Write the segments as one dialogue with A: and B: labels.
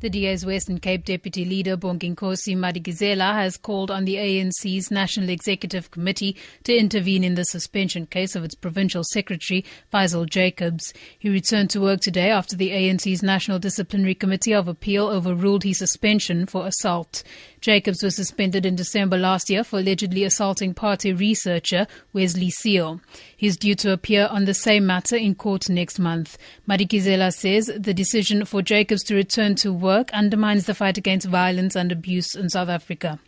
A: The DA's Western Cape Deputy Leader Bonginkosi Madikizela has called on the ANC's National Executive Committee to intervene in the suspension case of its provincial secretary Faizel Jacobs. He returned to work today after the ANC's National Disciplinary Committee of Appeal overruled his suspension for assault. Jacobs was suspended in December last year for allegedly assaulting party researcher Wesley Seal. He is due to appear on the same matter in court next month. Madikizela says the decision for Jacobs to return to work work undermines the fight against violence and abuse in South Africa.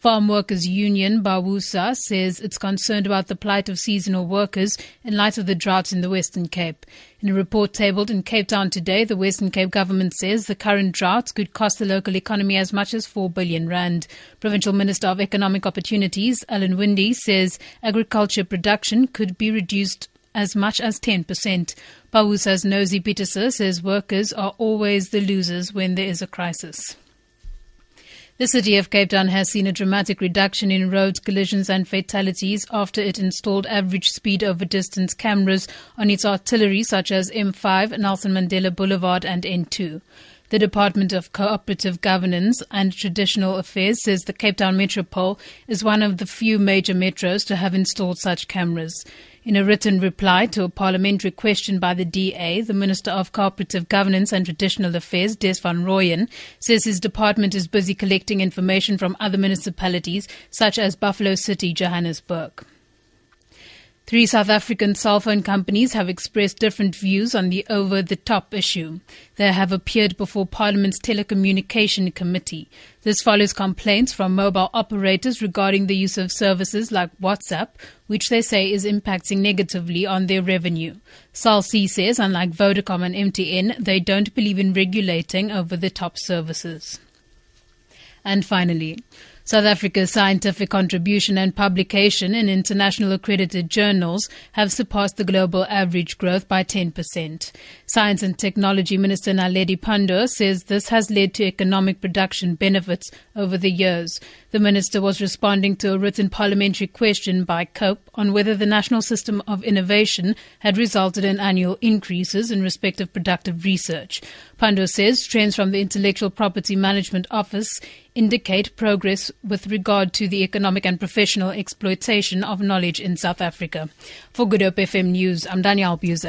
A: Farm Workers Union Bawusa says it's concerned about the plight of seasonal workers in light of the drought in the Western Cape. In a report tabled in Cape Town today, the Western Cape government says the current drought could cost the local economy as much as 4 billion rand. Provincial Minister of Economic Opportunities, Alan Winde, says agriculture production could be reduced as much as 10%. Bawusa's Nosey Pieterse says workers are always the losers when there is a crisis. The city of Cape Town has seen a dramatic reduction in road collisions and fatalities after it installed average speed over distance cameras on its artillery such as M5, Nelson Mandela Boulevard and N2. The Department of Cooperative Governance and Traditional Affairs says the Cape Town Metropole is one of the few major metros to have installed such cameras. In a written reply to a parliamentary question by the DA, the Minister of Cooperative Governance and Traditional Affairs, Des van Rooyen, says his department is busy collecting information from other municipalities such as Buffalo City, Johannesburg. Three South African cell phone companies have expressed different views on the over the top issue. They have appeared before Parliament's Telecommunication Committee. This follows complaints from mobile operators regarding the use of services like WhatsApp, which they say is impacting negatively on their revenue. Cell C says, unlike Vodacom and MTN, they don't believe in regulating over the top services. And finally, South Africa's scientific contribution and publication in international accredited journals have surpassed the global average growth by 10%. Science and Technology Minister Naledi Pandor says this has led to economic production benefits over the years. The minister was responding to a written parliamentary question by COPE on whether the National System of Innovation had resulted in annual increases in respect of productive research. Pandor says trends from the Intellectual Property Management Office indicate progress with regard to the economic and professional exploitation of knowledge in South Africa. For Good Hope FM News, I'm Danielle Buse.